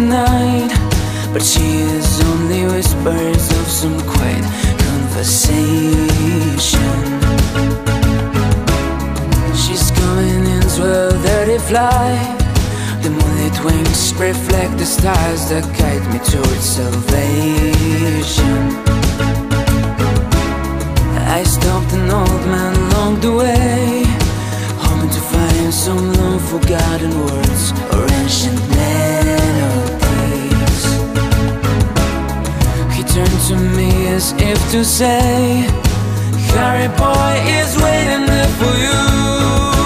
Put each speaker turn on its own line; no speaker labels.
tonight But she is only whispers of some quiet conversation. She's coming in 12.30 flight The moonlit wings reflect the stars that guide me towards salvation. I stopped an old man along the way Hoping to find some long forgotten words as if to say, Harry boy is waiting there for you.